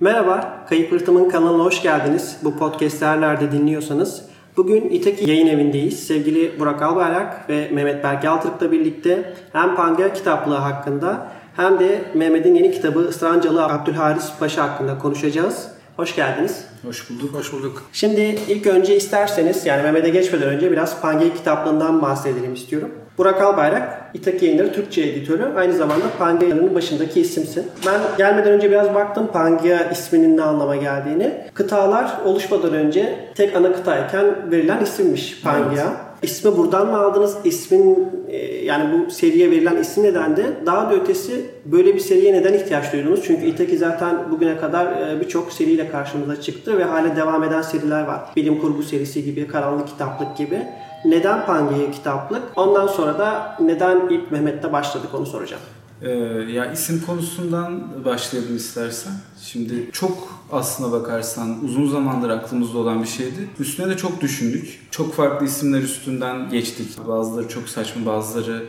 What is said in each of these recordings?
Merhaba, Kayıp Rıhtım'ın kanalına hoş geldiniz. Bu podcast'ı her nerede dinliyorsanız. Bugün İtaki yayın evindeyiz. Sevgili Burak Albayrak ve Mehmet Berk Yaltırk'la birlikte hem Pangea kitaplığı hakkında hem de Mehmet'in yeni kitabı Israncalı Abdülharis Paşa hakkında konuşacağız. Hoş geldiniz. Hoş bulduk. Hoş bulduk. Şimdi ilk önce isterseniz yani Mehmet'e geçmeden önce biraz Pangea kitaplığından bahsedelim istiyorum. Burak Albayrak, İtaki Yayınları Türkçe editörü. Aynı zamanda Pangea'nın başındaki isimsin. Ben gelmeden önce biraz baktım Pangea isminin ne anlama geldiğini. Kıtalar oluşmadan önce tek ana kıtayken verilen isimmiş Pangea. Evet. İsmi buradan mı aldınız? İsmin e, yani bu seriye verilen isim nedendi? Daha da ötesi böyle bir seriye neden ihtiyaç duydunuz? Çünkü Itaki zaten bugüne kadar e, birçok seriyle karşımıza çıktı ve hala devam eden seriler var. Bilim kurgu serisi gibi, karanlık kitaplık gibi. Neden Pangea kitaplık? Ondan sonra da neden ilk Mehmet'te başladık onu soracağım. Ee, ya isim konusundan başlayalım istersen. Şimdi çok aslına bakarsan uzun zamandır aklımızda olan bir şeydi. Üstüne de çok düşündük. Çok farklı isimler üstünden geçtik. Bazıları çok saçma, bazıları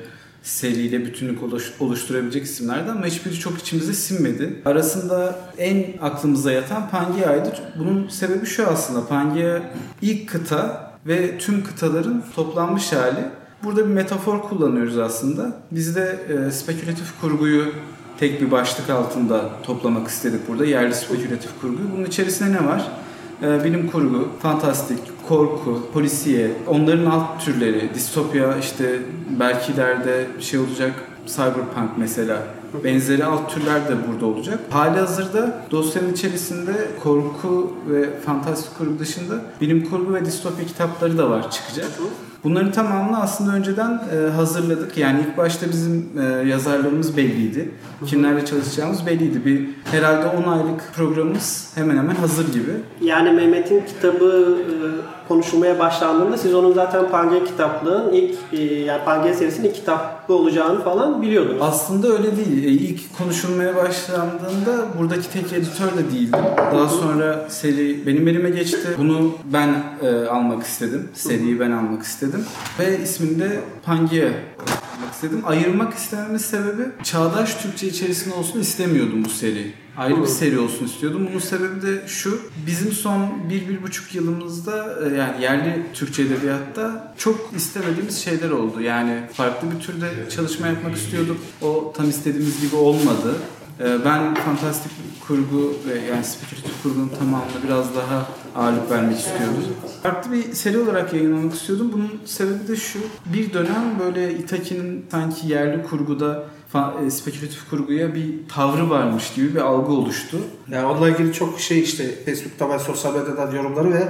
seriyle bütünlük oluşturabilecek isimlerdi ama hiçbiri çok içimize sinmedi. Arasında en aklımıza yatan Pangea'ydı. Bunun sebebi şu aslında. Pangea ilk kıta ve tüm kıtaların toplanmış hali. Burada bir metafor kullanıyoruz aslında. Biz de e, spekülatif kurguyu tek bir başlık altında toplamak istedik burada. Yerli spekülatif kurgu. Bunun içerisinde ne var? E, bilim kurgu, fantastik, korku, polisiye, onların alt türleri, distopya işte belki ileride şey olacak cyberpunk mesela benzeri alt türler de burada olacak. Hali hazırda dosyanın içerisinde korku ve fantastik kurgu dışında bilim kurgu ve distopya kitapları da var çıkacak. Bunların tamamını aslında önceden e, hazırladık. Yani ilk başta bizim e, yazarlarımız belliydi. Kimlerle çalışacağımız belliydi. Bir herhalde 10 aylık programımız hemen hemen hazır gibi. Yani Mehmet'in kitabı e, konuşulmaya başlandığında siz onun zaten Pangea kitaplığın ilk e, yani Pangea serisinin kitabı olacağını falan biliyordunuz. Aslında öyle değil. E, ilk konuşulmaya başlandığında buradaki tek editör de değildim. Daha sonra seri benim elime geçti. Bunu ben e, almak istedim. Seriyi ben almak istedim. Ve ismini de Pangea almak istedim. Ayırmak istememin sebebi çağdaş Türkçe içerisinde olsun istemiyordum bu seri ayrı bir seri olsun istiyordum. Bunun sebebi de şu. Bizim son bir, bir buçuk yılımızda e, yani yerli Türkçe edebiyatta çok istemediğimiz şeyler oldu. Yani farklı bir türde çalışma yapmak istiyorduk. O tam istediğimiz gibi olmadı. E, ben fantastik kurgu ve yani spekülatif kurgunun tamamına biraz daha ağırlık vermek istiyordum. Farklı bir seri olarak yayınlamak istiyordum. Bunun sebebi de şu. Bir dönem böyle Itaki'nin sanki yerli kurguda e, spekülatif kurguya bir tavrı varmış gibi bir algı oluştu. Yani onunla ilgili çok şey işte Facebook'ta ve sosyal medyadan yorumları ve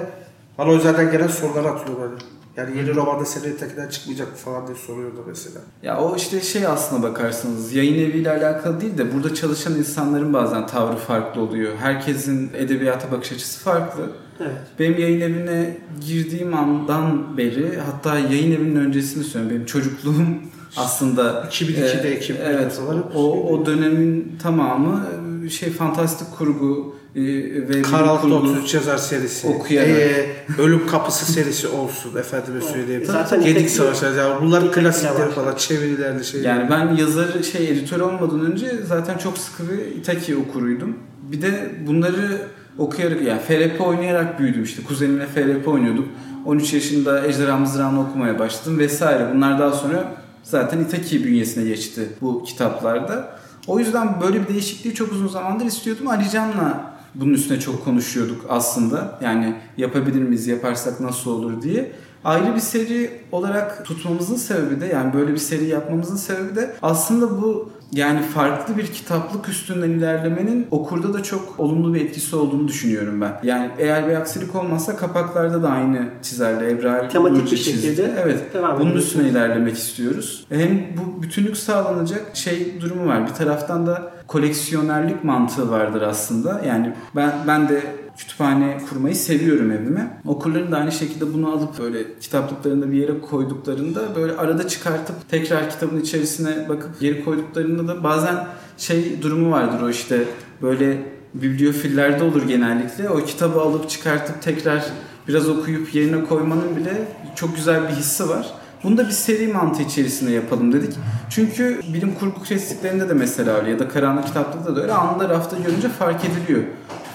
bana özelden gelen soruları atıyorlar. Yani yeni romanda seneye tekinden çıkmayacak mı falan diye soruyordu mesela. Ya o işte şey aslına bakarsanız yayın eviyle alakalı değil de burada çalışan insanların bazen tavrı farklı oluyor. Herkesin edebiyata bakış açısı farklı. Evet. Benim yayın evine girdiğim andan beri hatta yayın evinin öncesini söylüyorum. Benim çocukluğum aslında 2002'de e, 2002'de evet, o, o dönemin tamamı e, şey fantastik kurgu e, ve Karl Dotuz yazar serisi, okuyarak. E, Ölüm Kapısı serisi olsun efendime söyleyeyim. Zaten Gedik Savaşlar yani bunların klasikleri falan çevirilerli şey. Yani ben yazarı şey editör olmadan önce zaten çok sıkı bir Itaki okuruydum. Bir de bunları okuyarak yani FRP oynayarak büyüdüm işte. Kuzenimle FRP oynuyorduk. 13 yaşında Ejderha Mızrağı'nı okumaya başladım vesaire. Bunlar daha sonra zaten Itaki bünyesine geçti bu kitaplarda. O yüzden böyle bir değişikliği çok uzun zamandır istiyordum. Ali Can'la bunun üstüne çok konuşuyorduk aslında. Yani yapabilir miyiz, yaparsak nasıl olur diye. Ayrı bir seri olarak tutmamızın sebebi de yani böyle bir seri yapmamızın sebebi de aslında bu yani farklı bir kitaplık üstünden ilerlemenin okurda da çok olumlu bir etkisi olduğunu düşünüyorum ben. Yani eğer bir aksilik olmazsa kapaklarda da aynı çizerli Ebrar Tematik bir şekilde Evet. Devam bunun üstüne ilerlemek istiyoruz. Hem bu bütünlük sağlanacak şey durumu var. Bir taraftan da koleksiyonerlik mantığı vardır aslında. Yani ben ben de kütüphane kurmayı seviyorum evime. Okurların da aynı şekilde bunu alıp böyle kitaplıklarında bir yere koyduklarında böyle arada çıkartıp tekrar kitabın içerisine bakıp geri koyduklarında da bazen şey durumu vardır o işte böyle bibliofillerde olur genellikle. O kitabı alıp çıkartıp tekrar biraz okuyup yerine koymanın bile çok güzel bir hissi var. Bunu da bir seri mantığı içerisinde yapalım dedik. Çünkü bilim kurgu klasiklerinde de mesela öyle ya da karanlık kitaplıkta da öyle anında rafta görünce fark ediliyor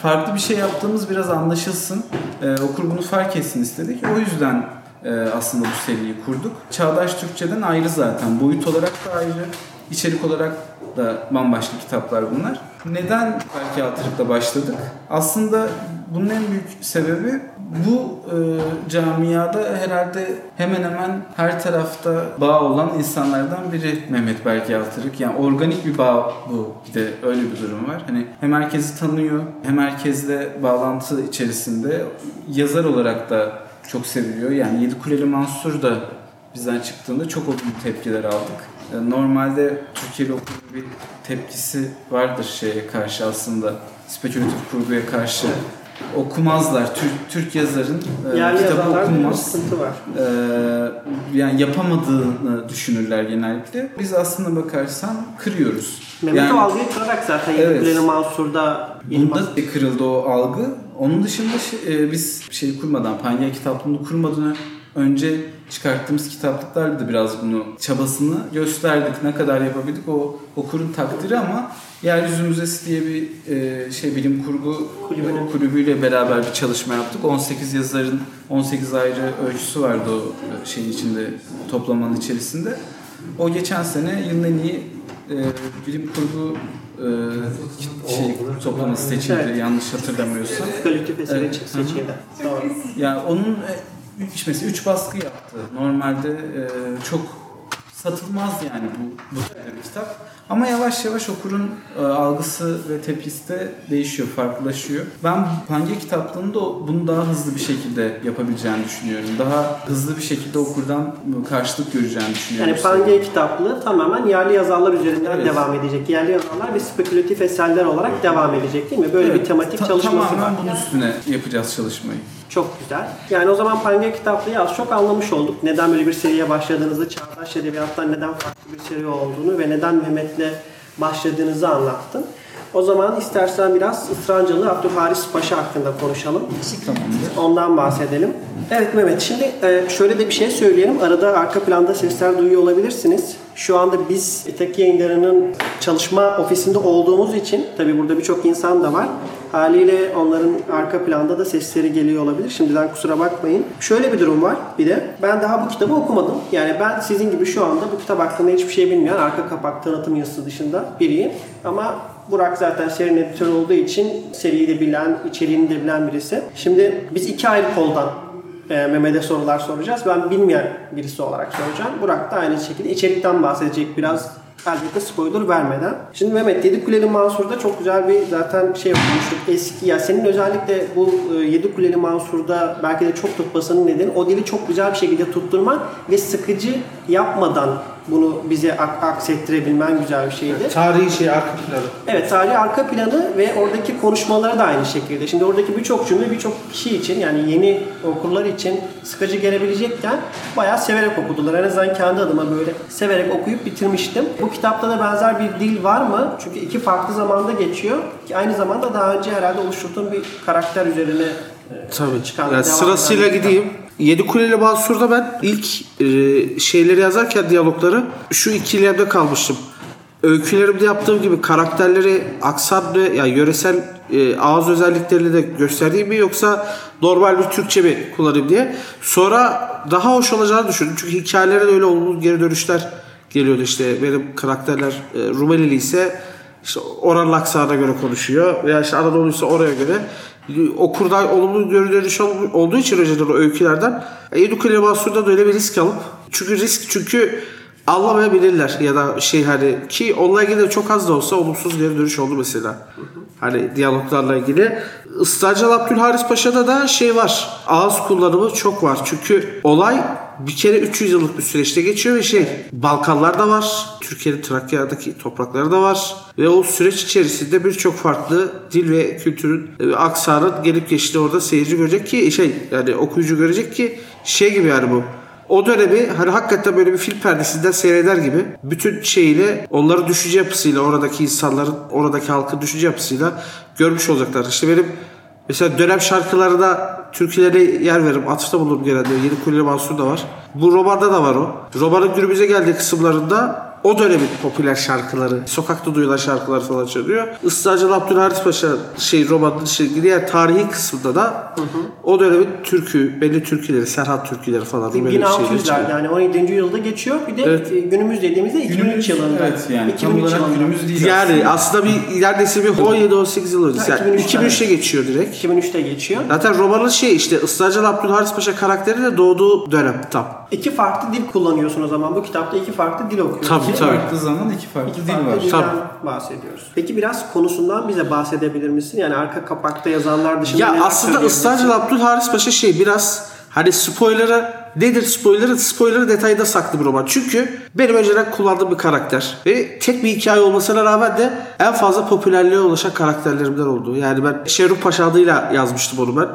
farklı bir şey yaptığımız biraz anlaşılsın. E, okur bunu fark etsin istedik. O yüzden e, aslında bu seriyi kurduk. Çağdaş Türkçeden ayrı zaten. Boyut olarak da ayrı. içerik olarak da bambaşka kitaplar bunlar. Neden belki Altırık'la başladık? Aslında bunun en büyük sebebi bu e, camiada herhalde hemen hemen her tarafta bağ olan insanlardan biri Mehmet Berke Altırık. Yani organik bir bağ bu. Bir de öyle bir durum var. Hani hem herkesi tanıyor hem herkesle bağlantı içerisinde yazar olarak da çok seviliyor. Yani Yedi Kuleli Mansur da bizden çıktığında çok olumlu tepkiler aldık. E, normalde Türkiye'li okul bir tepkisi vardır şeye karşı aslında spekülatif kurguya karşı. Okumazlar. Türk, Türk yazarın e, kitabı okunmaz. var. Ee, yani yapamadığını düşünürler genellikle. Biz aslında bakarsan kırıyoruz. Mehmet yani, o algıyı kırarak zaten Evet. Kuleli Mansur'da yeni Bunda da kırıldı o algı. Onun dışında şey- e, biz şey kurmadan, Panya kitaplığını kurmadan önce çıkarttığımız kitaplıklarla da biraz bunu çabasını gösterdik. Ne kadar yapabildik o okurun takdiri ama Yeryüzü Müzesi diye bir e, şey bilim kurgu Kulübünün. kulübüyle beraber bir çalışma yaptık. 18 yazarın 18 ayrı öyküsü vardı o e, şeyin içinde toplamanın içerisinde. O geçen sene yılın en iyi e, bilim kurgu e, şey toplaması seçildi Evet. yanlış hatırlamıyorsam. Kalite eseri Evet. seçildi. Yani onun e, üç- mesela 3 baskı yaptı. Normalde e, çok satılmaz yani bu, bu türde bir kitap. Ama yavaş yavaş okurun e, algısı ve tepkisi de değişiyor, farklılaşıyor. Ben Pange kitaplığında bunu daha hızlı bir şekilde yapabileceğini düşünüyorum. Daha hızlı bir şekilde okurdan karşılık göreceğini düşünüyorum. Yani Pangea kitaplığı tamamen yerli yazarlar üzerinden Evet. devam edecek. Yerli yazarlar ve spekülatif eserler olarak devam edecek değil mi? Böyle Evet, bir tematik ta- çalışması var. Tamamen bunun üstüne yapacağız çalışmayı. Çok güzel. Yani o zaman Pangea kitaplığı az çok anlamış olduk. Neden böyle bir seriye başladığınızı, çağdaş edebiyattan neden farklı bir seri olduğunu ve neden Mehmet'le başladığınızı anlattın. O zaman istersen biraz Israncalı Abdülharis Paşa hakkında konuşalım. Tamamdır. Ondan bahsedelim. Evet Mehmet şimdi e, şöyle de bir şey söyleyelim. Arada arka planda sesler duyuyor olabilirsiniz. Şu anda biz İtek Yayınları'nın çalışma ofisinde olduğumuz için tabi burada birçok insan da var. Haliyle onların arka planda da sesleri geliyor olabilir. Şimdiden kusura bakmayın. Şöyle bir durum var bir de. Ben daha bu kitabı okumadım. Yani ben sizin gibi şu anda bu kitap hakkında hiçbir şey bilmeyen arka kapak tanıtım yazısı dışında biriyim. Ama Burak zaten serinin editörü olduğu için seriyi de bilen, içeriğini de bilen birisi. Şimdi biz iki ayrı koldan e, Mehmet'e sorular soracağız. Ben bilmeyen birisi olarak soracağım. Burak da aynı şekilde içerikten bahsedecek biraz elbette spoiler vermeden. Şimdi Mehmet Yedi Kuleli Mansur'da çok güzel bir zaten şey okumuştuk. Eski ya senin özellikle bu e, Yedi Kuleli Mansur'da belki de çok tutmasının nedeni o dili çok güzel bir şekilde tutturman ve sıkıcı yapmadan bunu bize ak- aksettirebilmen güzel bir şeydi. Tarihi şey arka planı. Evet tarihi arka planı ve oradaki konuşmaları da aynı şekilde. Şimdi oradaki birçok cümle birçok kişi için yani yeni okurlar için sıkıcı gelebilecekken bayağı severek okudular. En azından kendi adıma böyle severek okuyup bitirmiştim. Bu kitapta da benzer bir dil var mı? Çünkü iki farklı zamanda geçiyor. Ki aynı zamanda daha önce herhalde oluşturduğum bir karakter üzerine e, Tabii. çıkan, Yani sırasıyla gideyim. Yedi Kuleli Mansur'da ben ilk e, şeyleri yazarken diyalogları şu ikilemde kalmıştım. Öykülerimde yaptığım gibi karakterleri aksan ve yani yöresel e, ağız özelliklerini de göstereyim mi yoksa normal bir Türkçe mi kullanayım diye. Sonra daha hoş olacağını düşündüm. Çünkü hikayelere de öyle olumlu geri dönüşler geliyordu işte benim karakterler e, Rumelili ise işte oranın aksanına göre konuşuyor veya işte Anadolu'ysa oraya göre okurda olumlu ol- olduğu için o öykülerden Edu Kuleli Mansur'da da öyle bir risk alıp çünkü risk çünkü anlamayabilirler ya da şey hani ki onunla ilgili de çok az da olsa olumsuz geri dönüş oldu mesela. Hani diyaloglarla ilgili. Islacalı Abdülharis Paşa'da da şey var. Ağız kullanımı çok var. Çünkü olay bir kere 300 yıllık bir süreçte geçiyor ve şey Balkanlar da var. Türkiye'nin Trakya'daki toprakları da var. Ve o süreç içerisinde birçok farklı dil ve kültürün e, aksanın gelip geçtiğini orada seyirci görecek ki şey yani okuyucu görecek ki şey gibi yani bu o dönemi hani hakikaten böyle bir film perdesinden seyreder gibi bütün şeyiyle onların düşünce yapısıyla oradaki insanların oradaki halkın düşünce yapısıyla görmüş olacaklar. İşte benim mesela dönem şarkılarına türkülere yer veririm. Atıfta bulurum genelde. Yeni Kuleli Mansur da var. Bu romanda da var o. Romanın günümüze geldiği kısımlarında o dönemin popüler şarkıları, sokakta duyulan şarkılar falan çalıyor. Israrcılı Abdülharis Paşa şey romanın şey, diğer tarihi kısmında da o dönemin türkü, belli türküleri, Serhat türküleri falan. böyle şeyler 1600'ler çalıyor. yani 17. yüzyılda geçiyor. Bir de Evet. e, günümüz dediğimizde 2003 Günümüz, yılında. evet yani tam 2003 olarak yılında. günümüz değil Yani aslında bir neredeyse bir 17-18 yıl öncesi. Yani 2003'te 2003'te geçiyor direkt. 2003'te geçiyor. Zaten romanın şey işte Israrcılı Abdülharis Paşa karakteri de doğduğu dönem tam. İki farklı dil kullanıyorsun o zaman. Bu kitapta iki farklı dil okuyorsun. Tabii, İki tabii. farklı zaman iki farklı İki dil farklı var. Tabii. bahsediyoruz. Peki biraz konusundan bize bahsedebilir misin? Yani arka kapakta yazanlar dışında Ya aslında? Israrcılı Abdülharis Paşa şey biraz hani spoiler'ı nedir spoiler'ı? Spoiler'ı detayda saklı bir roman. Çünkü benim önceden kullandığım bir karakter. Ve tek bir hikaye olmasına rağmen de en fazla popülerliğe ulaşan karakterlerimden oldu. Yani ben Şerif Paşa adıyla yazmıştım onu ben.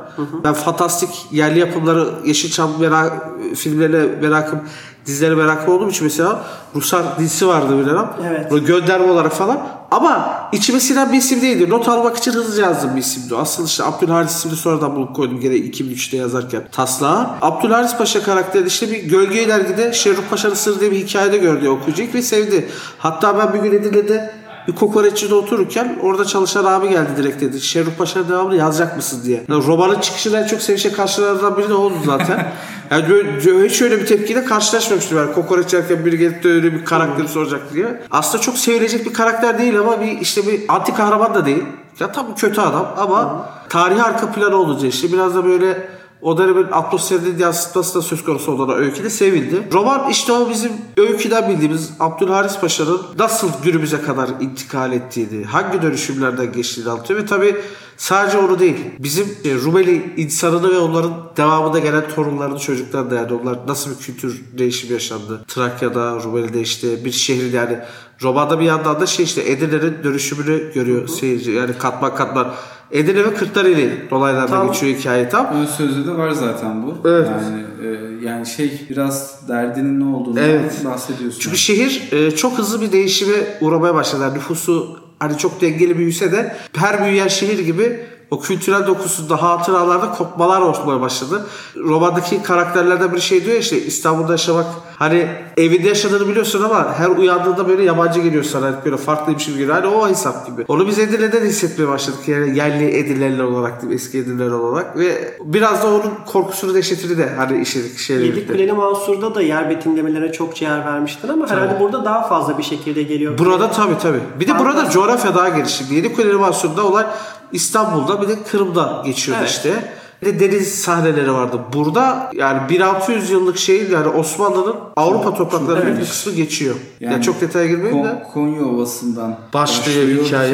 Ben fantastik yerli yapımları Yeşilçam merak, filmlerine merakım dizilere merakım olduğum için mesela Ruslar dizisi vardı bir dönem. Evet. Böyle gönderme olarak falan. Ama içime sinen bir isim değildi. Not almak için hızlıca yazdığım bir isimdi. Aslında işte Abdülharis ismini sonradan bulup koydum gene 2003'te yazarken taslağa. Abdülharis Paşa karakteri işte bir Gölge dergide Şerif Paşa'nın Sırrı diye bir hikayede gördü okuyacak ve sevdi. Hatta ben bir gün Edirne'de bir kokoreççide otururken orada çalışan abi geldi direkt dedi. Şerif Paşa devamlı yazacak mısın diye. Yani romanın çıkışını en çok sevişe karşılarından biri de oldu zaten. yani böyle, hiç öyle bir tepkiyle karşılaşmamıştım. Yani kokoreç yerken biri gelip de öyle bir karakteri soracak diye. Aslında çok sevilecek bir karakter değil ama bir işte bir anti kahraman da değil. Ya tabii kötü adam ama tarihi arka planı olunca işte biraz da böyle o dönemin atmosferini yansıtması da söz konusu olan öyküde sevildi. Roman işte o bizim öyküden bildiğimiz Abdülharis Paşa'nın nasıl günümüze kadar intikal ettiğini, hangi dönüşümlerden geçtiğini anlatıyor ve tabi sadece onu değil. Bizim e, Rumeli insanını ve onların devamında gelen torunlarını, çocuklarını yani onlar nasıl bir kültür değişimi yaşandı. Trakya'da, Rumeli'de işte bir şehrin yani romanda bir yandan da şey işte Edirne'nin dönüşümünü görüyor seyirci. Yani katman katman. Edirne ve Kırklareli dolaylardan Tam- geçiyor hikaye tam. Ön sözde de var zaten bu. Evet. Yani e, yani şey biraz derdinin ne olduğunu Evet. bahsediyorsun. Çünkü şehir e, çok hızlı bir değişime uğramaya başladı. Yani nüfusu hani çok dengeli büyüse de her büyüyen şehir gibi o kültürel dokusunda hatıralarda kopmalar olmaya başladı. Romandaki karakterlerden bir şey diyor ya işte İstanbul'da yaşamak hani evinde yaşadığını biliyorsun ama her uyandığında böyle yabancı geliyor sana. Hani böyle farklıymış gibi geliyor. Hani o hesap gibi. Onu biz Edirne'de de hissetmeye başladık. Yani yerli Edirneliler olarak değil eski Edirneliler olarak ve biraz da onun korkusunu dehşetini de hani işledik şeyle Yedi birlikte. Kuleli Mansur'da da yer betimlemelerine çok yer vermiştin ama herhalde burada daha fazla bir şekilde geliyor. Burada tabii tabii. Bir de burada coğrafya daha geniş. Şimdi Yedikule Animasyon'da olay İstanbul'da bir de Kırım'da geçiyordu Evet. işte. Bir de deniz sahneleri vardı. Burada yani 1600 yıllık şeyin yani Osmanlı'nın Avrupa topraklarının bir kısmı geçiyor. Yani, Yani çok detaya girmeyeyim de. Kon- Konya Ovası'ndan Başlıyor hikaye.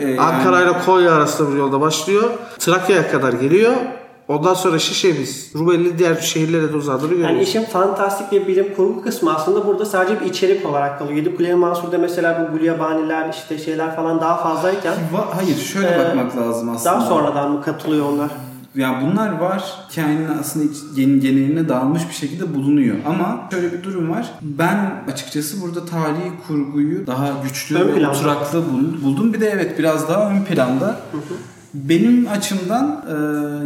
E, yani Ankara ile Konya arasında bir yolda başlıyor. Trakya'ya kadar geliyor. Ondan sonra Şişemiz, Rumeli diğer şehirlere de uzandığını görüyoruz. Yani işin fantastik ve bilim kurgu kısmı aslında burada sadece bir içerik olarak kalıyor. Yedi Kuleli Mansur'da mesela bu Gulyabaniler işte şeyler falan daha fazlayken Hayır şöyle Ee, bakmak lazım aslında. daha sonradan mı katılıyor onlar? Ya bunlar var. Hikayenin aslında gen- geneline dağılmış bir şekilde bulunuyor. Ama şöyle bir durum var. Ben açıkçası burada tarihi kurguyu daha güçlü Ön ve oturaklı bul- buldum. Bir de evet biraz daha ön planda. Benim açımdan e,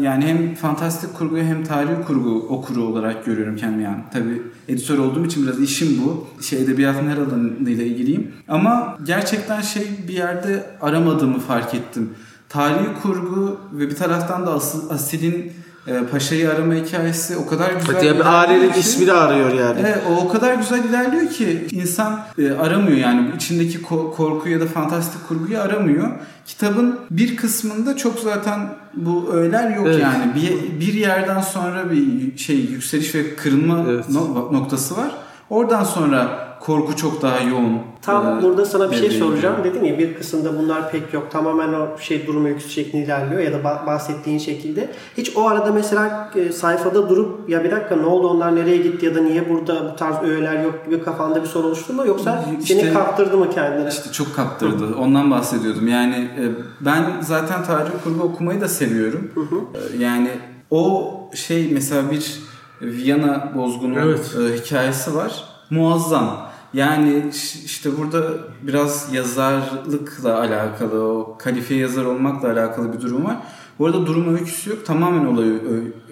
yani hem fantastik kurguyu hem tarihi kurgu okuru olarak görüyorum kendimi yani. Tabii editör olduğum için biraz işim bu. Şey edebiyatın her alanıyla ilgiliyim. Ama gerçekten şey bir yerde aramadığımı fark ettim. Tarihi kurgu ve bir taraftan da asıl, Asil'in e, Paşa'yı arama hikayesi o kadar güzel Diye bir ailenin ki- ismini arıyor yani. Evet, o o kadar güzel ilerliyor ki insan e, aramıyor yani içindeki ko- korkuyu ya da fantastik kurguyu aramıyor. Kitabın bir kısmında çok zaten bu öğeler yok Evet. yani. Bir, bir yerden sonra bir şey yükseliş ve kırılma Evet. no- noktası var. Oradan sonra korku çok daha yoğun. Tam e, burada sana bir şey soracağım. Dedin ya bir kısımda bunlar pek yok. Tamamen o şey durum öyküsü şeklinde ilerliyor ya da ba- bahsettiğin şekilde. Hiç o arada mesela e, sayfada durup ya bir dakika ne oldu onlar nereye gitti ya da niye burada bu tarz öğeler yok gibi kafanda bir soru oluştu mu yoksa İşte- seni kaptırdı mı kendine? İşte çok kaptırdı. Ondan bahsediyordum. Yani e, ben zaten tarih kurgu okumayı da seviyorum. E, Yani o şey mesela bir Viyana bozgunu Evet. e, hikayesi var. Muazzam. Yani işte burada biraz yazarlıkla alakalı, o kalifiye yazar olmakla alakalı bir durum var. Bu arada durum öyküsü yok. Tamamen olay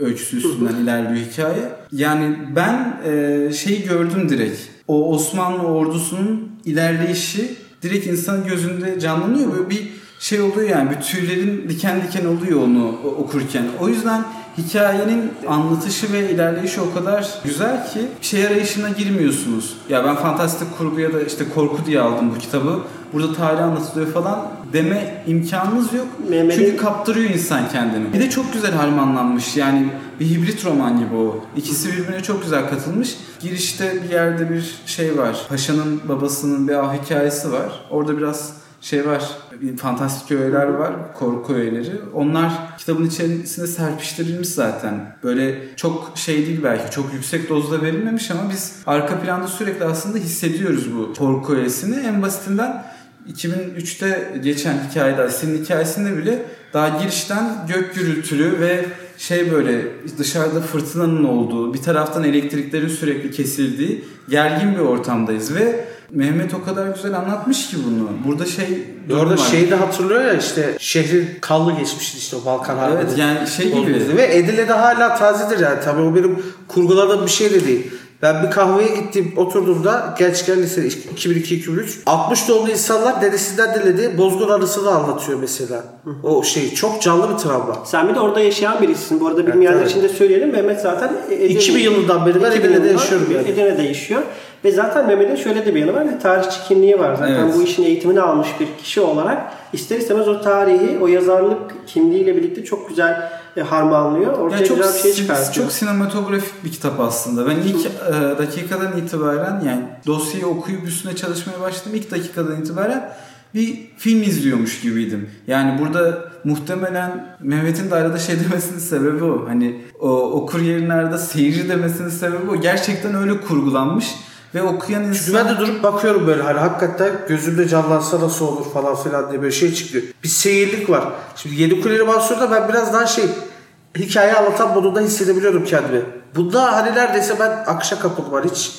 öyküsü üstünden ilerliyor hikaye. Yani ben e, şeyi gördüm direkt. o Osmanlı ordusunun ilerleyişi direkt insanın gözünde canlanıyor. Böyle bir şey oluyor yani bir tüylerin diken diken oluyor onu okurken. O yüzden hikayenin anlatışı ve ilerleyişi o kadar güzel ki şey arayışına girmiyorsunuz. Ya ben fantastik kurgu ya da işte korku diye aldım bu kitabı. Burada tarih anlatılıyor falan deme imkanınız yok. Mehmet'in- Çünkü kaptırıyor insan kendini. Bir de çok güzel harmanlanmış. Yani bir hibrit roman gibi o. İkisi birbirine çok güzel katılmış. Girişte bir yerde bir şey var. Paşa'nın babasının bir ah hikayesi var. Orada biraz şey var, fantastik öğeler var, korku öğeleri. Onlar kitabın içerisinde serpiştirilmiş zaten. Böyle çok şey değil belki, çok yüksek dozda verilmemiş ama biz arka planda sürekli aslında hissediyoruz bu korku öğesini. En basitinden 2003'te geçen hikayede, Asil'in hikayesinde bile daha girişten gök gürültülü ve şey böyle dışarıda fırtınanın olduğu, bir taraftan elektriklerin sürekli kesildiği gergin bir ortamdayız ve Mehmet o kadar güzel anlatmış ki bunu. Burada şey Orada şeyi de hatırlıyor ya işte şehrin kanlı geçmişti işte o Balkan Harbi'nde. Evet yani şey gibi. Ve Edirne'de hala tazedir yani. Tabii o benim kurguladığım bir şey de değil. Ben bir kahveye gittim oturduğumda gençken lise 2002-2003 60 doğumlu insanlar dedesinden dilediği bozgun anısını anlatıyor mesela. O şey çok canlı bir travma. Sen bir de orada yaşayan birisin. Bu arada bilmeyenler Evet, için de söyleyelim. Mehmet zaten Edirne- 2000 yılından beri ben 2000 Edirne'de yaşıyorum yani. Edirne'de yaşıyor. Ve zaten Mehmet'in şöyle de bir yanı var. Tarihçi kimliği var. Zaten Evet. bu işin eğitimini almış bir kişi olarak ister istemez o tarihi, o yazarlık kimliğiyle birlikte çok güzel e, harmanlıyor. Ortaya Ya çok, güzel bir şey çıkartıyor. çok sinematografik bir kitap aslında. Ben ilk e, dakikadan itibaren yani dosyayı okuyup üstüne çalışmaya başladım. İlk dakikadan itibaren bir film izliyormuş gibiydim. Yani burada muhtemelen Mehmet'in de arada şey demesinin sebebi o. Hani o okur yerine arada seyirci demesinin sebebi o. Gerçekten öyle kurgulanmış ve okuyan insan... Çünkü ben de durup bakıyorum böyle hani hakikaten gözümde canlansa nasıl olur falan filan diye böyle şey çıkıyor. Bir seyirlik var. Şimdi Yedi Kuleli Mansur'da ben biraz daha şey hikaye anlatan modunda hissedebiliyorum kendimi. Bunda hani neredeyse ben akışa kapıldım hani hiç.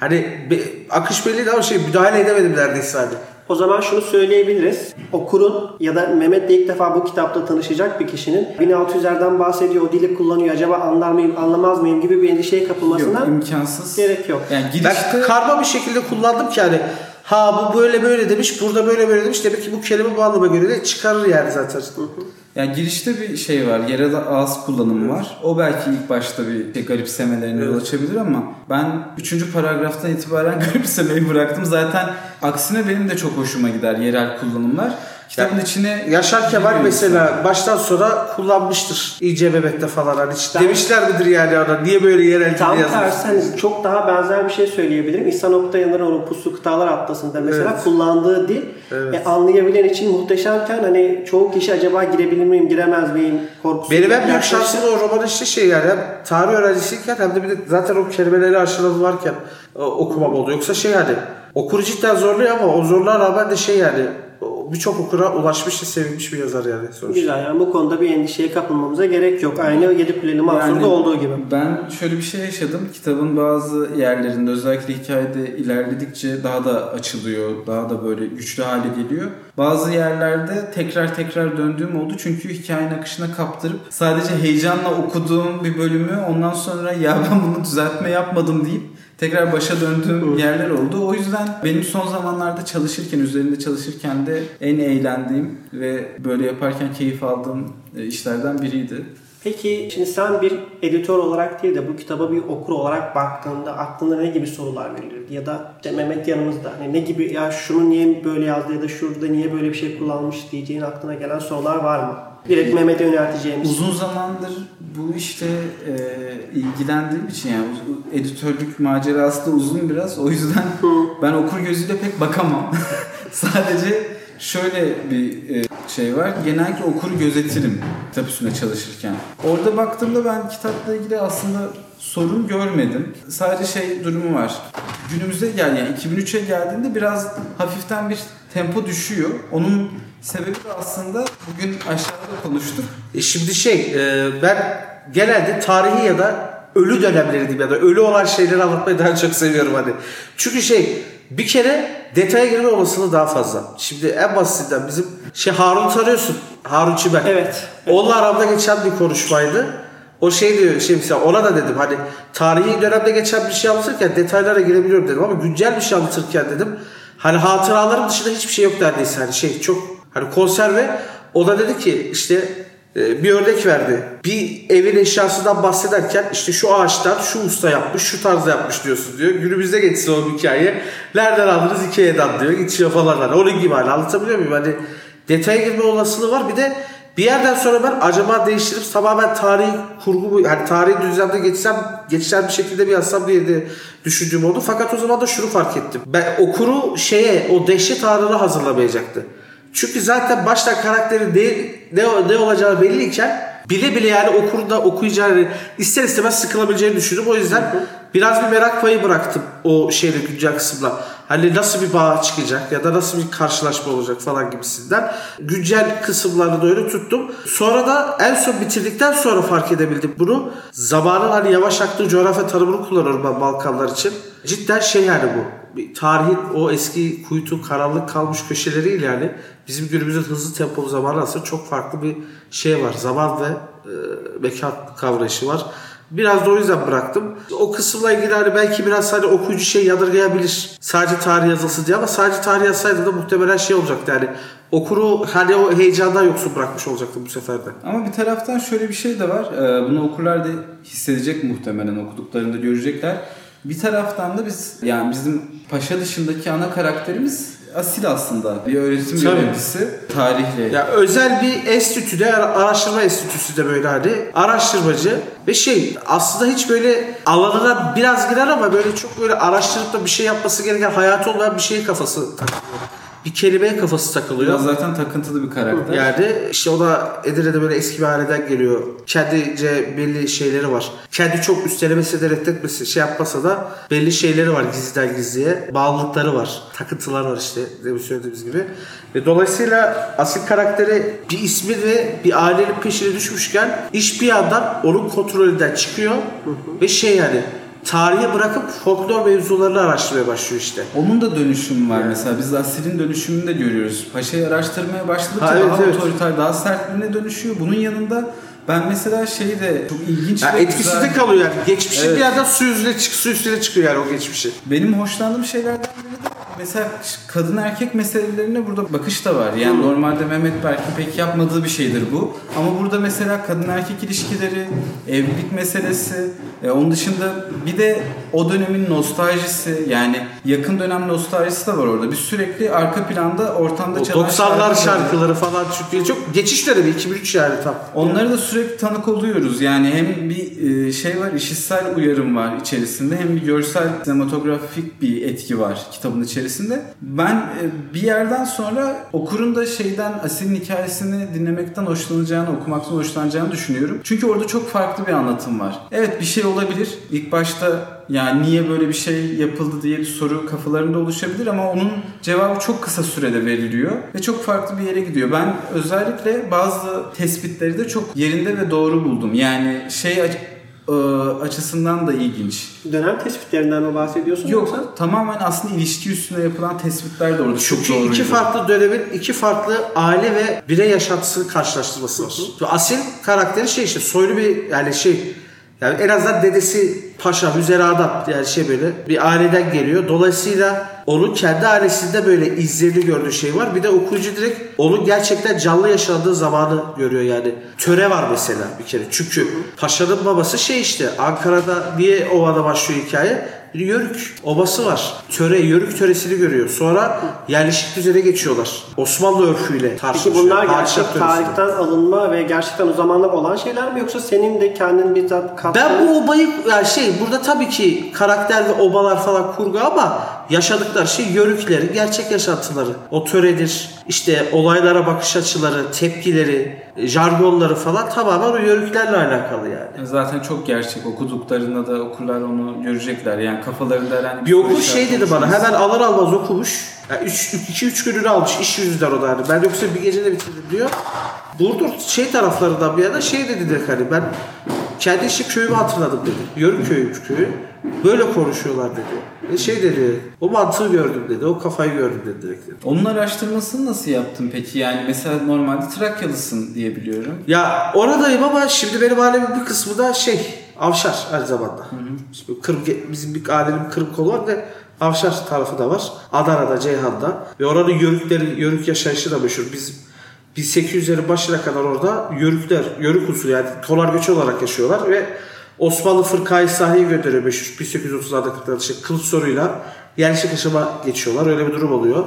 Hani be- akış belliydi ama şey müdahale edemedim neredeyse hani. O zaman şunu söyleyebiliriz. Okurun ya da Mehmet'le ilk defa bu kitapta tanışacak bir kişinin 1600'lerden bahsediyor, o dili kullanıyor. Acaba anlar mıyım, anlamaz mıyım gibi bir endişeye kapılmasına Yok imkansız. gerek yok. Yani Ben girişte... karma bir şekilde kullandım ki hani ha bu böyle böyle demiş, burada böyle böyle demiş. Demek ki bu kelime bu anlama göre de çıkarır yani zaten. Yani girişte bir şey var. Yerel ağız kullanımı var. O belki ilk başta bir şey, garipsemelerine yol açabilir ama ben 3. paragraftan itibaren garipsemeyi bıraktım. Zaten aksine benim de çok hoşuma gider yerel kullanımlar. Kitabın Yani içine Yaşar Kemal mesela baştan sonra kullanmıştır. İyice bebekte falan hani Ben- demişler midir yani ona niye böyle yerel Tam tersi hani çok daha benzer bir şey söyleyebilirim. İhsan Oktay'ın o Puslu Kıtalar Atlası'nda mesela Evet. kullandığı dil Evet. e, anlayabilen için muhteşemken hani çoğu kişi acaba girebilir miyim, giremez miyim korkusu. Benim en büyük şansım o roman işte şey yani hem tarih öğrencisiyken hem de bir de zaten o kelimeleri aşıladı varken e, okumam oldu. Yoksa şey yani okuru cidden zorluyor ama o zorluğa rağmen de şey yani birçok okura ulaşmış ve sevilmiş bir yazar yani sonuçta. Güzel yani bu konuda bir endişeye kapılmamıza gerek yok. Aynı Yedi Kuleli Mansur'da Yani olduğu gibi. Ben şöyle bir şey yaşadım. Kitabın bazı yerlerinde özellikle hikayede ilerledikçe daha da açılıyor. Daha da böyle güçlü hale geliyor. Bazı yerlerde tekrar tekrar döndüğüm oldu. Çünkü hikayenin akışına kaptırıp sadece heyecanla okuduğum bir bölümü ondan sonra ya ben bunu düzeltme yapmadım deyip tekrar başa döndüğüm yerler oldu. O yüzden benim son zamanlarda çalışırken, üzerinde çalışırken de en eğlendiğim ve böyle yaparken keyif aldığım e, işlerden biriydi. Peki şimdi sen bir editör olarak değil de bu kitaba bir okur olarak baktığında aklına ne gibi sorular verilirdi? Ya da işte Mehmet yanımızda hani ne gibi ya şunu niye böyle yazdı ya da şurada niye böyle bir şey kullanmış diyeceğin aklına gelen sorular var mı? Direkt Mehmet'e yönelteceğimiz. Uzun zamandır bu işte e, ilgilendiğim için yani editörlük macerası da uzun biraz. O yüzden ben okur gözüyle pek bakamam. Sadece şöyle bir e, şey var. Genellikle okuru gözetirim kitap üstüne çalışırken. Orada baktığımda ben kitapla ilgili aslında sorun görmedim. Sadece şey durumu var. Günümüze gel yani 2003'e geldiğinde biraz hafiften bir tempo düşüyor. Onun sebebi de aslında bugün aşağıda konuştuk. E şimdi şey e, ben genelde tarihi ya da ölü dönemleri diyeyim ya da ölü olan şeyleri anlatmayı daha çok seviyorum hani. Çünkü şey bir kere detaya girme olasılığı daha fazla. Şimdi en basitinden bizim şey Harun tanıyorsun. Harun Çimen. Evet. Onunla aramda geçen bir konuşmaydı. O şey diyor şey mesela ona da dedim hani tarihi dönemde geçen bir şey anlatırken detaylara girebiliyorum dedim ama güncel bir şey anlatırken dedim hani hatıralarım dışında hiçbir şey yok neredeyse hani şey çok hani konserve o da dedi ki işte e, bir örnek verdi. Bir evin eşyasından bahsederken işte şu ağaçtan şu usta yapmış, şu tarzda yapmış diyorsun diyor. Günümüzde geçse o hikaye. Nereden aldınız Ikea'dan diyor. Geçiyor falan. Hani onun gibi hani anlatabiliyor muyum? Hani detaya girme olasılığı var. Bir de bir yerden sonra ben acaba değiştirip tamamen tarihi kurgu bu yani tarihi düzlemde geçsem geçişen bir şekilde bir yazsam diye de düşündüğüm oldu. Fakat o zaman da şunu fark ettim. Ben okuru şeye o dehşet anını hazırlamayacaktı. Çünkü zaten başta karakterin ne, ne, ne olacağı belliyken bile bile yani okurun da okuyacağını ister istemez sıkılabileceğini düşündüm. O yüzden biraz bir merak payı bıraktım o şeyle güncel kısımla. Hani nasıl bir bağ çıkacak ya da nasıl bir karşılaşma olacak falan gibisinden. Güncel kısımlarını da öyle tuttum. Sonra da en son bitirdikten sonra fark edebildim bunu. Zamanın hani yavaş aktığı coğrafya tanımını kullanıyorum ben Balkanlar için. Cidden şey yani bu. Bir tarihin o eski kuytu karanlık kalmış köşeleriyle yani bizim günümüzün hızlı tempolu zamanı aslında çok farklı bir şey var. Zaman ve e, mekan kavrayışı var. Biraz da o yüzden bıraktım. O kısımla ilgili hani belki biraz hani okuyucu şey yadırgayabilir. Sadece tarih yazılsı diye ama sadece tarih yazsaydı da muhtemelen şey olacaktı yani okuru hani o heyecandan yoksun bırakmış olacaktı bu sefer de. Ama bir taraftan şöyle bir şey de var. Ee, bunu okurlar da hissedecek muhtemelen okuduklarında görecekler. Bir taraftan da biz yani bizim paşa dışındaki ana karakterimiz asil aslında. Bir öğretim Tabii. görevlisi tarihle. Ya özel bir enstitüde, araştırma enstitüsü de böyle hani araştırmacı ve şey aslında hiç böyle alanına biraz girer ama böyle çok böyle araştırıp da bir şey yapması gereken hayatı olmayan bir şeyin kafası takılıyor. Bir kelimeye kafası takılıyor. Biraz zaten takıntılı bir karakter. Yani işte o da Edirne'de böyle eski bir aileden geliyor. Kendince belli şeyleri var. Kendi çok üstelemesi de reddetmesi şey yapmasa da belli şeyleri var gizliden gizliye. Bağlılıkları var. Takıntılar var işte demin söylediğimiz gibi. Ve dolayısıyla asil karakteri bir ismi ve bir ailenin peşine düşmüşken iş bir yandan onun kontrolünden çıkıyor. Ve şey yani tarihe bırakıp folklor mevzularını araştırmaya başlıyor işte. Onun da dönüşümü var mesela. Biz Asil'in döüşümünü de görüyoruz. Paşa'yı araştırmaya başladıkça Ha, evet, daha evet. otoriter, daha sert birine dönüşüyor. Bunun yanında ben mesela şeyi de çok ilginç Yani ve etkisi güzel- de kalıyor yani. Geçmişin Evet. bir yerden su yüzüne, çık, su üstüne çıkıyor yani o geçmişi. Benim hoşlandığım şeylerden biri de mesela kadın erkek meselelerine burada bakış da var. Yani normalde Mehmet Berk'in pek yapmadığı bir şeydir bu. Ama burada mesela kadın erkek ilişkileri, evlilik meselesi, e, onun dışında bir de o dönemin nostaljisi yani yakın dönem nostaljisi de var orada. Biz sürekli arka planda ortamda O çalan 90'lar şarkıları- şarkıları falan çünkü çok geçiş dönemi 2003 yani tam. Onları da sürekli tanık oluyoruz. Yani hem bir e, şey var, işitsel uyarım var içerisinde hem bir görsel sinematografik bir etki var kitabın içerisinde. Ben e, bir yerden sonra okurun da şeyden Asil'in hikayesini dinlemekten hoşlanacağını, okumaktan hoşlanacağını düşünüyorum. Çünkü orada çok farklı bir anlatım var. Evet bir şey olabilir. İlk başta yani niye böyle bir şey yapıldı diye bir soru kafalarında oluşabilir ama onun cevabı çok kısa sürede veriliyor ve çok farklı bir yere gidiyor. Ben özellikle bazı tespitleri de çok yerinde ve doğru buldum. Yani şey e, açısından da ilginç. Dönem tespitlerinden mi bahsediyorsun? yoksa? Yok tamamen aslında ilişki üstüne yapılan tespitler de orada çok Çünkü doğruydu. iki farklı dönemin iki farklı aile ve birey yaşantısı karşılaştırması var. Asil karakteri şey işte soylu bir yani şey yani en azından dedesi paşa, müzeradat yani şey böyle bir aileden geliyor. Dolayısıyla onun kendi ailesinde böyle izlerini gördüğü şey var. Bir de okuyucu direkt onun gerçekten canlı yaşandığı zamanı görüyor yani. Töre var mesela bir kere. Çünkü paşanın babası şey işte Ankara'da niye ovada başlıyor hikaye? Bir Yörük obası var. Töre, yörük töresini görüyor. Sonra yerleşik düzene geçiyorlar. Osmanlı örfüyle Peki tartışılıyor. bunlar gerçek tarihten alınma ve gerçekten o zamanlar olan şeyler mi yoksa senin de kendin bizzat kattığın... Ben bu obayı yani şey burada tabii ki karakter ve obalar falan kurgu ama yaşadıkları şey yörükleri, gerçek yaşantıları. O töredir, işte olaylara bakış açıları, tepkileri, jargonları falan tamamen o yörüklerle alakalı yani. Zaten çok gerçek. Okuduklarında da okurlar onu görecekler. Yani kafalarında herhangi Bir okur şey dedi bana hemen alır almaz okumuş. 2-3 gününü almış iş yüzünden o da hani. Ben yoksa bir gecede bitirdim diyor. Burdur şey taraflarından bir yana şey dedi direkt hani ben işte köyümü hatırladım dedi. Yörük köyüymüş köyü. Böyle konuşuyorlar dedi. E şey dedi, o mantığı gördüm dedi, o kafayı gördüm dedi direkt dedi. Onun araştırmasını nasıl yaptın peki? Yani mesela normalde Trakyalısın diye biliyorum. Ya oradayım ama şimdi benim ailemin bir kısmı da şey, Avşar aynı zamanda. Şimdi Kırım, bizim bir ailenin Kırım kolu var ve Avşar tarafı da var. Adana'da, Ceyhan'da. Ve oranın yörükleri, yörük yaşayışı da meşhur. Biz 1800'lerin başına kadar orada yörükler, yörük usulü yani tolar göçü olarak yaşıyorlar ve Osmanlı Fırkayı Sahi'yi gönderiyor meşhur 1830'larda 40'larda işte kılıç soruyla yerleşik yaşama geçiyorlar. Öyle bir durum oluyor.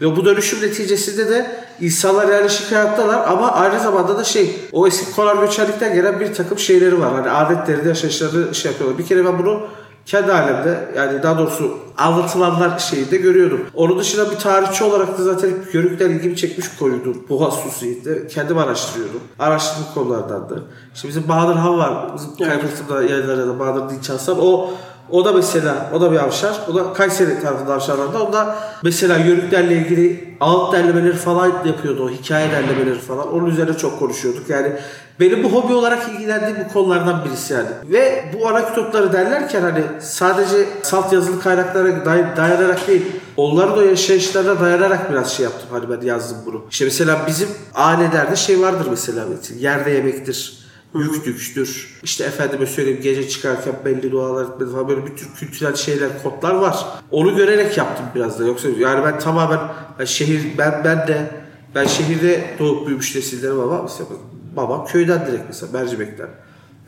Ve bu dönüşüm neticesinde de insanlar yerleşik hayattalar ama aynı zamanda da şey o eski konar göçerlikten gelen bir takım şeyleri var. Hani adetleri de yaşayışları şey yapıyorlar. Bir kere ben bunu kendi alemde yani daha doğrusu anlatılanlar şeyinde görüyordum. Onun dışında bir tarihçi olarak da zaten yörükler ilgimi çekmiş koydu. Boğaz Susu'ydu. Kendim araştırıyordum. Araştırdığım konulardan da. İşte bizim Bahadır Han var. Bizim Evet. Kaymaktam'da yayınlarında Bahadır Dinç Hasan. O o da mesela, o da bir avşar. O da Kayseri tarafında avşarlarda. O da mesela yörüklerle ilgili ağıt derlemeleri falan yapıyordu. O hikaye derlemeleri falan. Onun üzerine çok konuşuyorduk. Yani benim bu hobi olarak ilgilendiğim bu konulardan birisi yani. Ve bu anekdotları derlerken hani sadece salt yazılı kaynaklara day- dayanarak değil, onların o yaşayışlarına dayanarak biraz şey yaptım. Hani ben yazdım bunu. İşte mesela bizim ailelerde şey vardır mesela. Metin, Yerde yemektir. Yüklüktür. İşte efendime söyleyeyim gece çıkarken belli dualar etmedi falan böyle bir tür kültürel şeyler, kodlar var. Onu görerek yaptım biraz da. Yoksa yani ben tamamen ben şehir ben ben de ben şehirde doğup büyümüş nesilderim ama mesela babam köyden direkt mesela Mercimek'ten.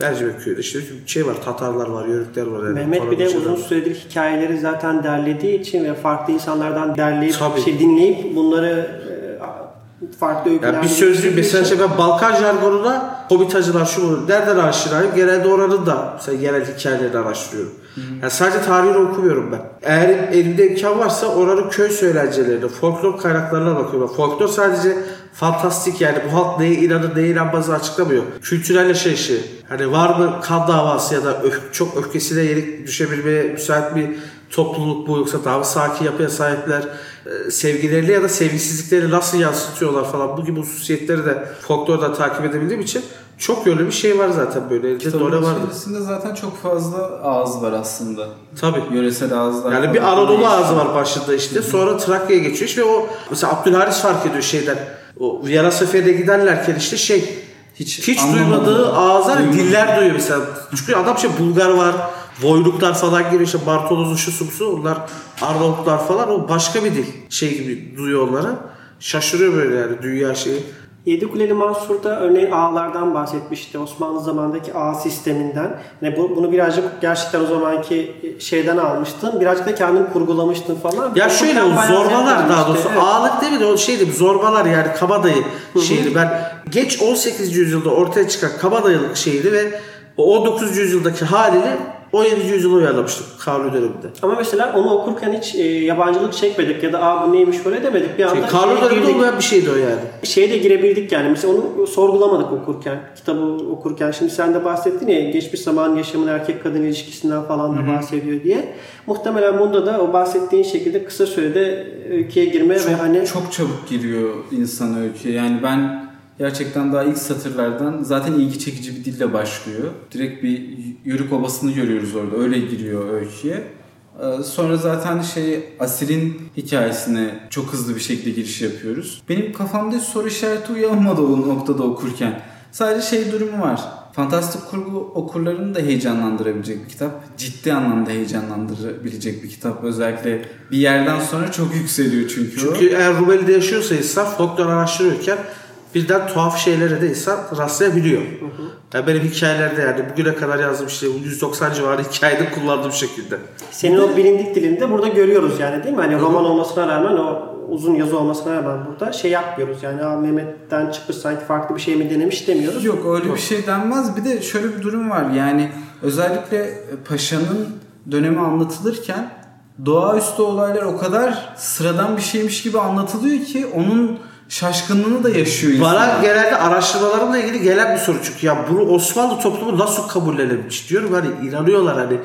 Mercimek köyünde işte şey var Tatarlar var, Yörükler var. Yani Mehmet bir de uzun var. süredir hikayeleri zaten derlediği için ve farklı insanlardan derleyip Tabii. şey dinleyip bunları farklı öyküler Yani bir sözlü mesela işte ben Balkan jargonuna Hobbitacılar şu bunu nereden aşinayım? Genelde oranın da mesela yerel hikayelerini araştırıyorum. Yani sadece tarihini okumuyorum ben. Eğer elimde imkan varsa oranın köy söylencelerine, folklor kaynaklarına bakıyorum. Folklor sadece fantastik yani bu halk neye inanır neye inanmazı açıklamıyor. Kültürel yaşayışı. Hani var mı kan davası ya da öf- çok öfkesine yenik düşebilmeye müsait bir topluluk bu yoksa daha sakin yapıya sahipler sevgilerini ya da sevgisizliklerini nasıl yansıtıyorlar falan bu gibi hususiyetleri de folklorda takip edebildiğim için çok yönlü bir şey var zaten böyle. Elinde Kitabın vardı. içerisinde zaten çok fazla ağız var aslında. Tabii. Yöresel ağızlar. Yani bir Anadolu ağzı var başında işte. Sonra Trakya'ya geçiyor işte o mesela Abdülharis fark ediyor şeyden. O Viyana Seferi'ne giderlerken işte şey Hiç hiç, duymadığı ağızlar diller duyuyor mesela. Çünkü adam şey Bulgar var, Voyluklar falan gibi işte Bartoloz'un şu sumsu onlar Arnavutlar falan o başka bir dil şey gibi duyuyor onları. Şaşırıyor böyle yani dünya şeyi. Yedikuleli Mansur'da örneğin ağlardan bahsetmişti. Osmanlı zamandaki ağ sisteminden. Yani bu, bunu birazcık gerçekten o zamanki şeyden almıştın. Birazcık da kendin kurgulamıştın falan. Ya şöyle o zorbalar daha doğrusu Evet. ağalık değil mi de o şeydi zorbalar yani kabadayı şeydi. Ben geç 18. yüzyılda ortaya çıkan kabadayılık şeydi ve o 19. yüzyıldaki halini 17. yüzyıla uyarlamıştık Kanuni döneminde. Ama mesela onu okurken hiç e, yabancılık çekmedik ya da aa bu neymiş böyle demedik. Bir anda Şey, şeye döneminde olmayan bir şeydi o yani. şeye de girebildik yani. Mesela onu sorgulamadık okurken. Kitabı okurken. Şimdi sen de bahsettin ya geçmiş zaman yaşamın erkek kadın ilişkisinden falan da bahsediyor diye. Muhtemelen bunda da o bahsettiğin şekilde kısa sürede öyküye girme ve hani Çok çabuk giriyor insan öyküye. Yani ben gerçekten daha ilk satırlardan zaten ilgi çekici bir dille başlıyor. Direkt bir yörük obasını görüyoruz orada. Öyle giriyor öyküye. Ee, Sonra zaten şey Asir'in hikayesine çok hızlı bir şekilde giriş yapıyoruz. Benim kafamda hiç soru işareti uyanmadı o noktada okurken. Sadece şey durumu var. Fantastik kurgu okurlarını da heyecanlandırabilecek bir kitap. Ciddi anlamda heyecanlandırabilecek bir kitap. Özellikle bir yerden sonra çok yükseliyor çünkü. Çünkü eğer Rumeli'de yaşıyorsa insan folklor araştırıyorken birden tuhaf şeylere de insan rastlayabiliyor. Yani benim hikayelerde yani bugüne kadar yazdığım işte bu 190 civarı hikayede kullandığım şekilde. senin o bilindik dilini de burada görüyoruz yani değil mi? Hani roman olmasına rağmen o uzun yazı olmasına rağmen burada şey yapmıyoruz yani Aa, Mehmet'ten çıkmış sanki farklı bir şey mi denemiş demiyoruz. Yok öyle bir şey denmez. Bir de şöyle bir durum var. Yani özellikle Paşa'nın dönemi anlatılırken doğaüstü olaylar o kadar sıradan bir şeymiş gibi anlatılıyor ki onun şaşkınlığını da yaşıyor insan. Bana genelde araştırmalarımla ilgili gelen bir soru çünkü ya bunu Osmanlı toplumu nasıl kabullenmiş diyorum hani inanıyorlar hani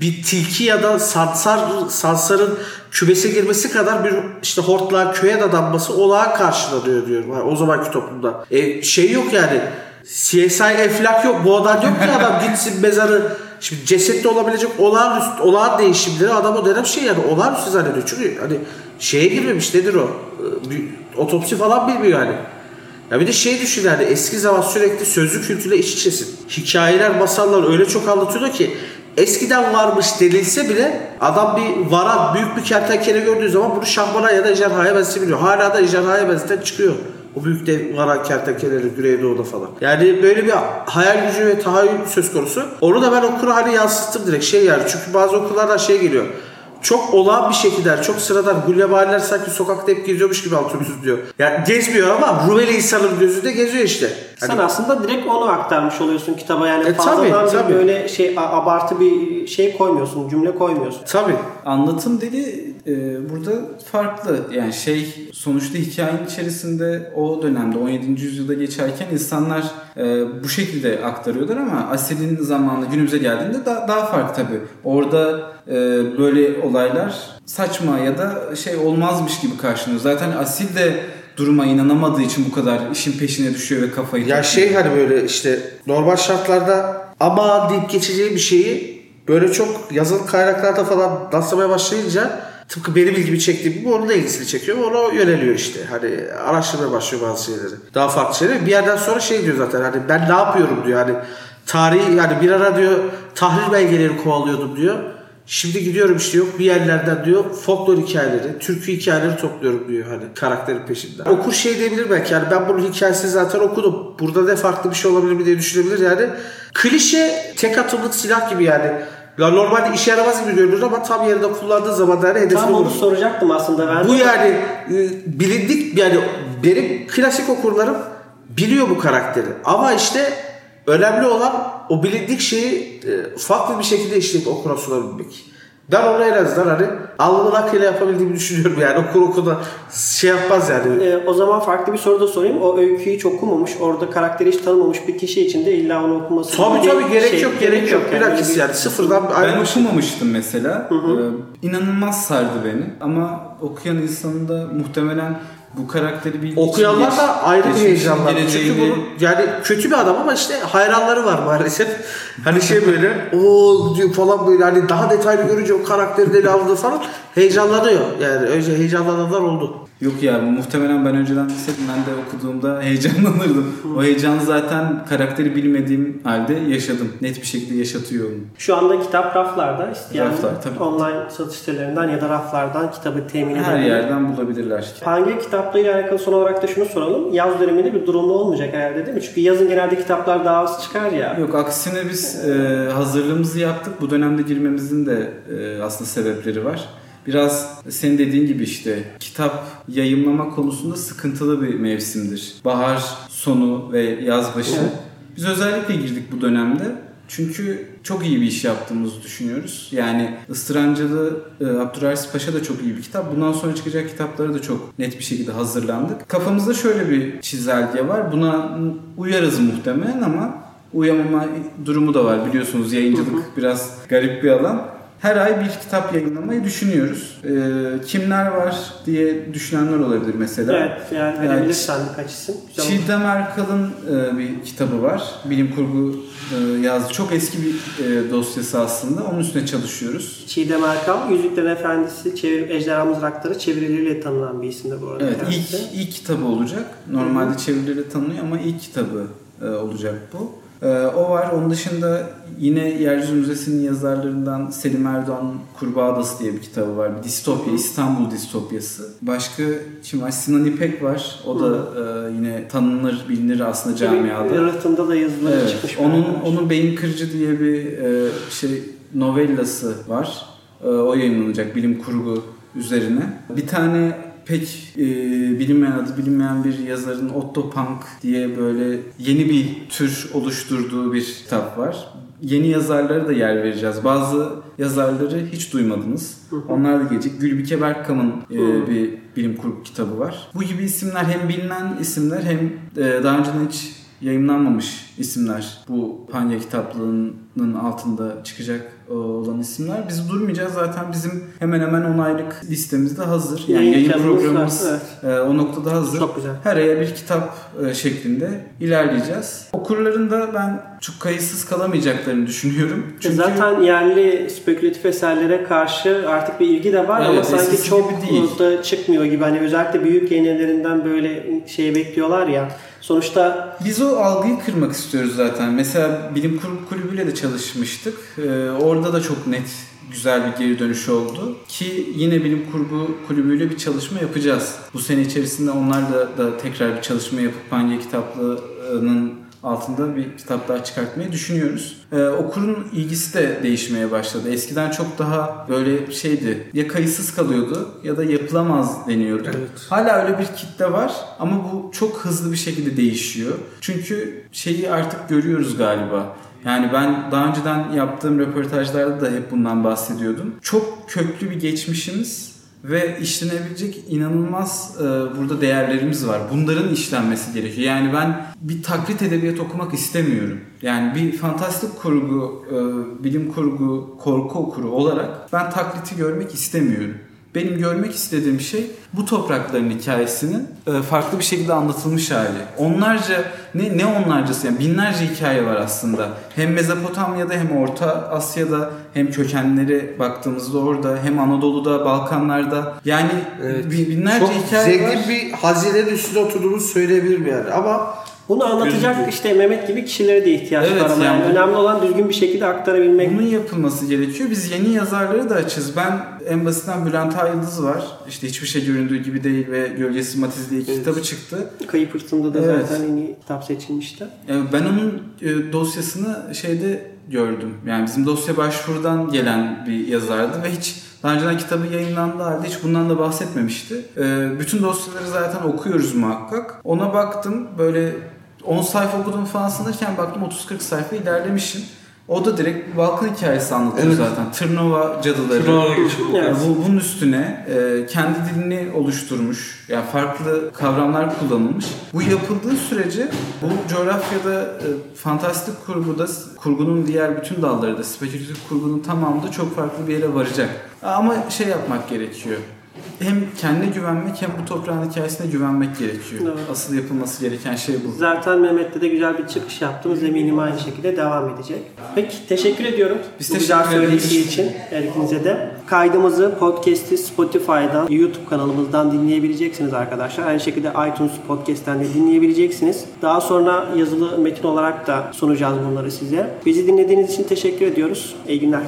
bir tilki ya da sansar, sansarın kümese girmesi kadar bir işte hortlağa köye dadanması olağan karşılanıyor diyorum hani o zamanki toplumda. E, şey yok yani CSI Eflak yok. Bu adam yok ki adam gitsin mezarı Şimdi cesette olabilecek olağanüstü, olağan değişimleri adam o dönem şey yani olağanüstü zannediyor. Çünkü hani şeye girmemiş nedir o? Ee, bir otopsi falan bilmiyor yani. Ya bir de şey düşün yani eski zaman sürekli sözlü kültürle iç içesin. Hikayeler, masallar öyle çok anlatıyordu ki eskiden varmış denilse bile adam bir varan büyük bir kertenkele gördüğü zaman bunu şahmana ya da ejderhaya benzetebiliyor. Hala da ejderhaya benzeten çıkıyor. O büyük dev varan kertenkeleleri Güneydoğu'da falan. Yani böyle bir hayal gücü ve tahayyül söz konusu. Onu da ben okura hani yansıttım direkt şey yani. Çünkü bazı okullardan şey geliyor çok olağan bir şekilde çok sıradan gulyabaniler sanki sokakta hep geziyormuş gibi anlatıyorsunuz diyor. Yani gezmiyor ama Rumeli insanın gözünde geziyor işte. Hani... Sen aslında direkt onu aktarmış oluyorsun kitaba yani e, fazladan tabii, tabii. böyle şey abartı bir şey koymuyorsun, cümle koymuyorsun. Tabii. Anlatım dili e, burada farklı. Yani şey sonuçta hikayenin içerisinde o dönemde 17. yüzyılda geçerken insanlar e, bu şekilde aktarıyorlar ama Asil'in zamanı günümüze geldiğinde da, daha farklı tabii. Orada e, böyle olaylar saçma ya da şey olmazmış gibi karşılanıyor. Zaten Asil de duruma inanamadığı için bu kadar işin peşine düşüyor ve kafayı Ya şey hani böyle işte normal şartlarda ama deyip geçeceği bir şeyi böyle çok yazılı kaynaklarda falan rastlamaya başlayınca tıpkı benim ilgimi çektiği gibi onun da ilgisini çekiyor ona yöneliyor işte. Hani araştırmaya başlıyor bazı şeyleri. Daha farklı şeyler. Bir yerden sonra şey diyor zaten hani ben ne yapıyorum diyor. Hani tarihi yani bir ara diyor tahrir belgeleri kovalıyordum diyor. Şimdi gidiyorum işte yok bir yerlerden diyor folklor hikayeleri, türkü hikayeleri topluyorum diyor hani karakterin peşinden. Okur şey diyebilir belki yani ben bunun hikayesini zaten okudum. Burada ne farklı bir şey olabilir mi diye düşünebilir yani. Klişe tek atımlık silah gibi yani. Ya normalde işe yaramaz gibi görünür ama tam yerinde kullandığı zaman da hedefini Tam onu soracaktım aslında ben. Bu yani e, bilindik yani benim klasik okurlarım biliyor bu karakteri. Ama işte önemli olan o bilindik şeyi e, farklı bir şekilde işleyip okura sunabilmek. Ben onu en azından hani alnımın akıyla yapabildiğimi düşünüyorum yani okur okuna şey yapmaz yani. E, o zaman farklı bir soru da sorayım. O öyküyü hiç okumamış, orada karakteri hiç tanımamış bir kişi için de illa onu okuması Tabii tabii gerek şey, yok gerek yok. Yani. Bilakis yani sıfırdan bir Ben okumamıştım mesela. Hı hı. Ee, inanılmaz sardı beni ama okuyan insanın da muhtemelen bu karakteri bir okuyanlar geç, da ayrı bir heyecanlar. Çünkü bu yani kötü bir adam ama işte hayranları var maalesef. Hani şey böyle o diyor falan böyle hani daha detaylı görünce o karakterin ele aldığı falan heyecanlanıyor. Yani önce heyecanlananlar oldu. Yok ya muhtemelen ben önceden bilseydim ben de okuduğumda heyecanlanırdım. o heyecanı zaten karakteri bilmediğim halde yaşadım. Net bir şekilde yaşatıyor onu. Şu anda kitap raflarda isteyen Raflar, tabii. online satış sitelerinden ya da raflardan kitabı temin edebilir. Her yerden bulabilirler. Hangi kitaplarıyla alakalı son olarak da şunu soralım. Yaz döneminde bir durumlu olmayacak herhalde değil mi? Çünkü yazın genelde kitaplar daha az çıkar ya. Yok aksine biz e, hazırlığımızı yaptık. Bu dönemde girmemizin de e, aslında sebepleri var biraz senin dediğin gibi işte kitap yayınlama konusunda sıkıntılı bir mevsimdir. Bahar sonu ve yaz başı. Biz özellikle girdik bu dönemde. Çünkü çok iyi bir iş yaptığımızı düşünüyoruz. Yani Istırancılı e, Abdurrahis Paşa da çok iyi bir kitap. Bundan sonra çıkacak kitapları da çok net bir şekilde hazırlandık. Kafamızda şöyle bir çizelge var. Buna uyarız muhtemelen ama uyamama durumu da var. Biliyorsunuz yayıncılık biraz garip bir alan her ay bir kitap yayınlamayı düşünüyoruz. Ee, kimler var diye düşünenler olabilir mesela. Evet yani verebilirsen yani, birkaç isim. Çiğdem Erkal'ın e, bir kitabı var. Bilim kurgu e, yazdı. Çok eski bir e, dosyası aslında. Onun üstüne çalışıyoruz. Çiğdem Erkal, Yüzüklerin Efendisi, çevir, Ejderha Mızrakları çevirileriyle tanınan bir isimdir bu arada. Evet ilk, ilk kitabı olacak. Normalde Hı-hı. çevirileriyle tanınıyor ama ilk kitabı e, olacak bu. Ee, o var. Onun dışında yine Yeryüzü Müzesi'nin yazarlarından Selim Erdoğan Kurbağa Adası diye bir kitabı var. Bir distopya, İstanbul distopyası. Başka var? Sinan İpek var. O da e, yine tanınır, bilinir aslında camiada. Yaratımda da yazıları evet. çıkmış. Onun, onun Beyin Kırıcı diye bir e, şey novellası var. E, o yayınlanacak bilim kurgu üzerine. Bir tane pek e, bilinmeyen adı bilinmeyen bir yazarın Otto Punk diye böyle yeni bir tür oluşturduğu bir kitap var. Yeni yazarlara da yer vereceğiz. Bazı yazarları hiç duymadınız. Onlar da gelecek. Gülbike Berkkam'ın e, bir bilim kurgu kitabı var. Bu gibi isimler hem bilinen isimler hem e, daha önceden hiç yayınlanmamış isimler. Bu Panya kitaplığının altında çıkacak e, olan isimler. Biz durmayacağız zaten bizim hemen hemen 10 aylık listemizde hazır. Yani Yayın programımız evet. e, o noktada hazır. Çok güzel. Her aya bir kitap e, şeklinde ilerleyeceğiz. Okurların da ben çok kayıtsız kalamayacaklarını düşünüyorum. Çünkü Zaten yerli spekülatif eserlere karşı artık bir ilgi de var ama Evet, sanki eskisi çok değil. da çıkmıyor gibi. Hani özellikle büyük yayın evlerinden böyle şey bekliyorlar ya. Sonuçta Biz o algıyı kırmak istiyoruz zaten. Mesela bilim kurgu kulübüyle de çalışmıştık. Ee, orada da çok net güzel bir geri dönüş oldu. Ki yine bilim kurgu kulübüyle bir çalışma yapacağız. Bu sene içerisinde onlar da, da tekrar bir çalışma yapıp Panya kitaplığının altında bir kitap daha çıkartmayı düşünüyoruz. Ee, okurun ilgisi de değişmeye başladı. Eskiden çok daha böyle şeydi. Ya kayıtsız kalıyordu ya da yapılamaz deniyordu. Evet. Hala öyle bir kitle var ama bu çok hızlı bir şekilde değişiyor. Çünkü şeyi artık görüyoruz galiba. Yani ben daha önceden yaptığım röportajlarda da hep bundan bahsediyordum. Çok köklü bir geçmişimiz ve işlenebilecek inanılmaz e, burada değerlerimiz var. Bunların işlenmesi gerekiyor. Yani ben bir taklit edebiyat okumak istemiyorum. Yani bir fantastik kurgu, e, bilim kurgu, korku okuru olarak ben takliti görmek istemiyorum. Benim görmek istediğim şey bu toprakların hikayesinin e, farklı bir şekilde anlatılmış hali. Onlarca ne ne onlarcası yani binlerce hikaye var aslında. Hem Mezopotamya'da hem Orta Asya'da hem kökenleri baktığımızda orada hem Anadolu'da, Balkanlarda yani bi- binlerce Çok hikaye zengin var. bir hazinenin üstünde oturduğumuzu söyleyebilirim yani. Ama bunu anlatacak Gözüküyor. işte Mehmet gibi kişilere de ihtiyaç Evet, var ama yani önemli olan düzgün bir şekilde aktarabilmek. Bunun yapılması gerekiyor. Biz yeni yazarları da açız. Ben en basitten Bülent Ayıldız var. İşte hiçbir şey göründüğü gibi değil ve Gölgesi Matiz diye iki Evet. kitabı çıktı. Kayıp hırsında da Evet. zaten en iyi kitap seçilmişti. E, Ben onun e, dosyasını şeyde gördüm. Yani bizim dosya başvurudan gelen bir yazardı ve hiç daha önceden kitabı yayınlandığı halde hiç bundan da bahsetmemişti. E, Bütün dosyaları zaten okuyoruz muhakkak. Ona baktım böyle 10 sayfa okudum falan sanırken baktım 30-40 sayfa ilerlemişim. O da direkt bir Balkan hikayesi anlatıyor Evet. zaten. Tırnova cadıları. Evet. Yani bu, bunun üstüne e, kendi dilini oluşturmuş. Yani farklı kavramlar kullanılmış. Bu yapıldığı sürece bu coğrafyada e, fantastik kurguda kurgunun diğer bütün dalları da spekülatif kurgunun tamamı da çok farklı bir yere varacak. Ama şey yapmak gerekiyor. Hem kendine güvenmek hem bu toprağın hikayesine güvenmek gerekiyor. Evet. Asıl yapılması gereken şey bu. Zaten Mehmet'te de güzel bir çıkış yaptınız. Eminim aynı şekilde devam edecek. Peki teşekkür ediyorum. Biz bu güzel söyleşi için her ikinize de. Kaydımızı podcast'i Spotify'dan, YouTube kanalımızdan dinleyebileceksiniz arkadaşlar. Aynı şekilde iTunes Podcast'ten de dinleyebileceksiniz. Daha sonra yazılı metin olarak da sunacağız bunları size. Bizi dinlediğiniz için teşekkür ediyoruz. İyi günler.